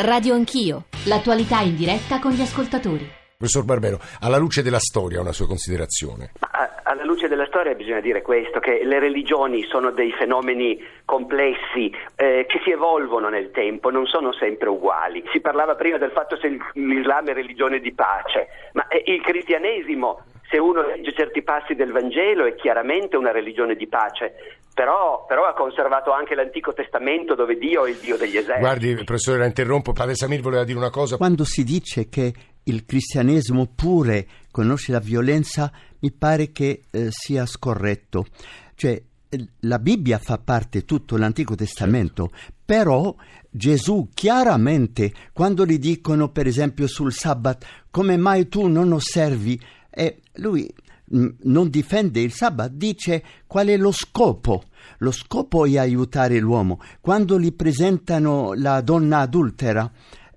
Radio Anch'io, l'attualità in diretta con gli ascoltatori. Professor Barbero, alla luce della storia una sua considerazione. Ma, alla luce della storia bisogna dire questo, che le religioni sono dei fenomeni complessi eh, che si evolvono nel tempo, non sono sempre uguali. Si parlava prima del fatto se l'Islam è religione di pace, ma eh, il cristianesimo se uno legge certi passi del Vangelo è chiaramente una religione di pace, però, però, ha conservato anche l'Antico Testamento dove Dio è il Dio degli eserciti. Guardi, professore, la interrompo, Padre Samir voleva dire una cosa. Quando si dice che il cristianesimo pure conosce la violenza, mi pare che eh, sia scorretto. Cioè, la Bibbia fa parte tutto l'Antico Testamento, certo. però Gesù chiaramente, quando gli dicono per esempio sul sabbat, come mai tu non osservi, eh, lui non difende il sabbat, dice qual è lo scopo. Lo scopo è aiutare l'uomo. Quando gli presentano la donna adultera,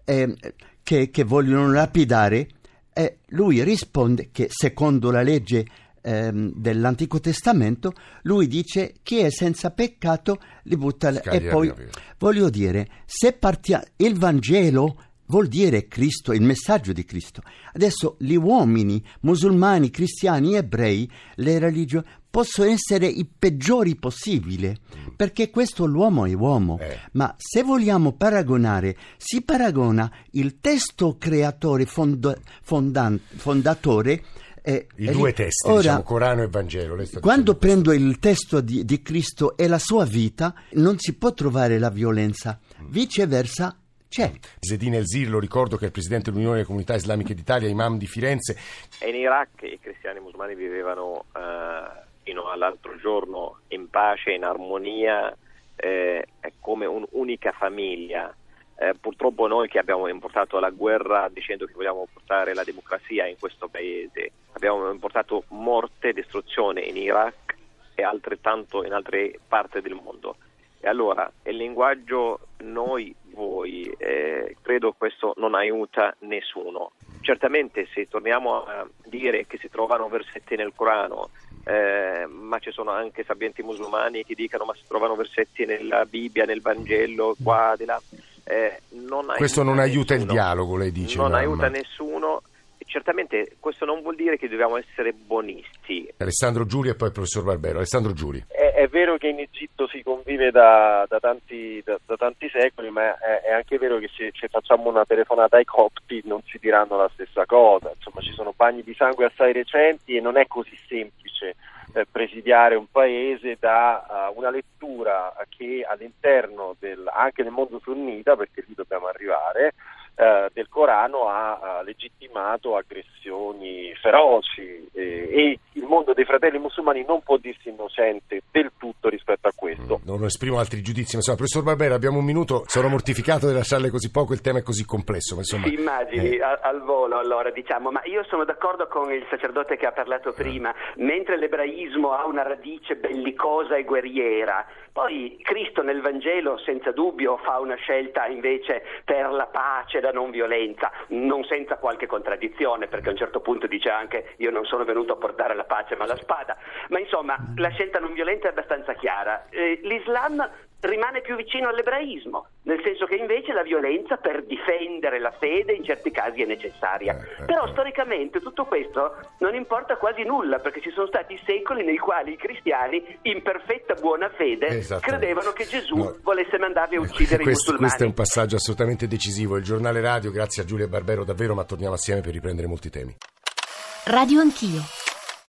eh, che, che vogliono lapidare, e lui risponde che secondo la legge ehm, dell'Antico Testamento, lui dice chi è senza peccato li butta e poi voglio dire, se partia il Vangelo vuol dire Cristo, il messaggio di Cristo. Adesso gli uomini, musulmani, cristiani, ebrei, le religioni possono essere i peggiori possibili, mm. perché questo l'uomo è uomo. Eh. Ma se vogliamo paragonare, si paragona il testo creatore, fondo, fondan, fondatore, eh, I due testi, ora, diciamo, Corano e Vangelo. Quando prendo il testo di, di, Cristo e la sua vita, non si può trovare la violenza. Mm. Viceversa, c'è. Zedine Elzir, lo ricordo che è il presidente dell'Unione delle Comunità Islamiche d'Italia, imam di Firenze. E in Iraq i cristiani e musulmani vivevano eh, fino all'altro giorno in pace, in armonia, eh, come un'unica famiglia. Eh, purtroppo noi che abbiamo importato la guerra dicendo che vogliamo portare la democrazia in questo paese, abbiamo importato morte e distruzione in Iraq e altrettanto in altre parti del mondo. E allora il linguaggio noi, voi, eh, credo questo non aiuta nessuno. Certamente se torniamo a dire che si trovano versetti nel Corano, eh, ma ci sono anche sabienti musulmani che dicono ma si trovano versetti nella Bibbia, nel Vangelo, qua, di là. Eh, non Questo non aiuta nessuno. il dialogo, lei dice. Non mamma. aiuta nessuno certamente questo non vuol dire che dobbiamo essere buonisti. Alessandro Giuli e poi il professor Barbero. Alessandro Giuli. È, è vero che in Egitto si convive da, da, tanti, da, da tanti, secoli, ma è, è, anche vero che se, se, facciamo una telefonata ai copti non ci diranno la stessa cosa. Insomma, ci sono bagni di sangue assai recenti e non è così semplice eh, presidiare un paese da uh, una lettura che all'interno del, anche nel mondo sunnita, perché lì dobbiamo arrivare, eh, del Corano ha, ha, legittimato aggressioni feroci eh, e il mondo dei fratelli musulmani non può dirsi innocente del tutto rispetto a questo. Mm, non esprimo altri giudizi, ma insomma, professor Barbera, abbiamo un minuto, sono mortificato di lasciarle così poco, il tema è così complesso. Ma insomma, si immagini eh. al, al, volo allora, diciamo, ma io sono d'accordo con il sacerdote che ha parlato prima, mentre l'ebraismo ha una radice bellicosa e guerriera, poi Cristo nel Vangelo senza dubbio fa una scelta invece per la pace, la non violenza, non senza qualche contraddizione, perché a un certo punto dice anche io non sono venuto a portare la pace ma la spada, ma insomma la scelta non violenta è abbastanza chiara. Eh, L'Islam rimane più vicino all'ebraismo, nel senso che invece la violenza per difendere la fede in certi casi è necessaria. Eh, eh, Però storicamente tutto questo non importa quasi nulla, perché ci sono stati secoli nei quali i cristiani, in perfetta buona fede, credevano che Gesù no. volesse mandarli a uccidere questo, i musulmani. Questo è un passaggio assolutamente decisivo. Il giornale radio, grazie a Giulia Barbero davvero, ma torniamo assieme per riprendere molti temi. Radio Anch'io.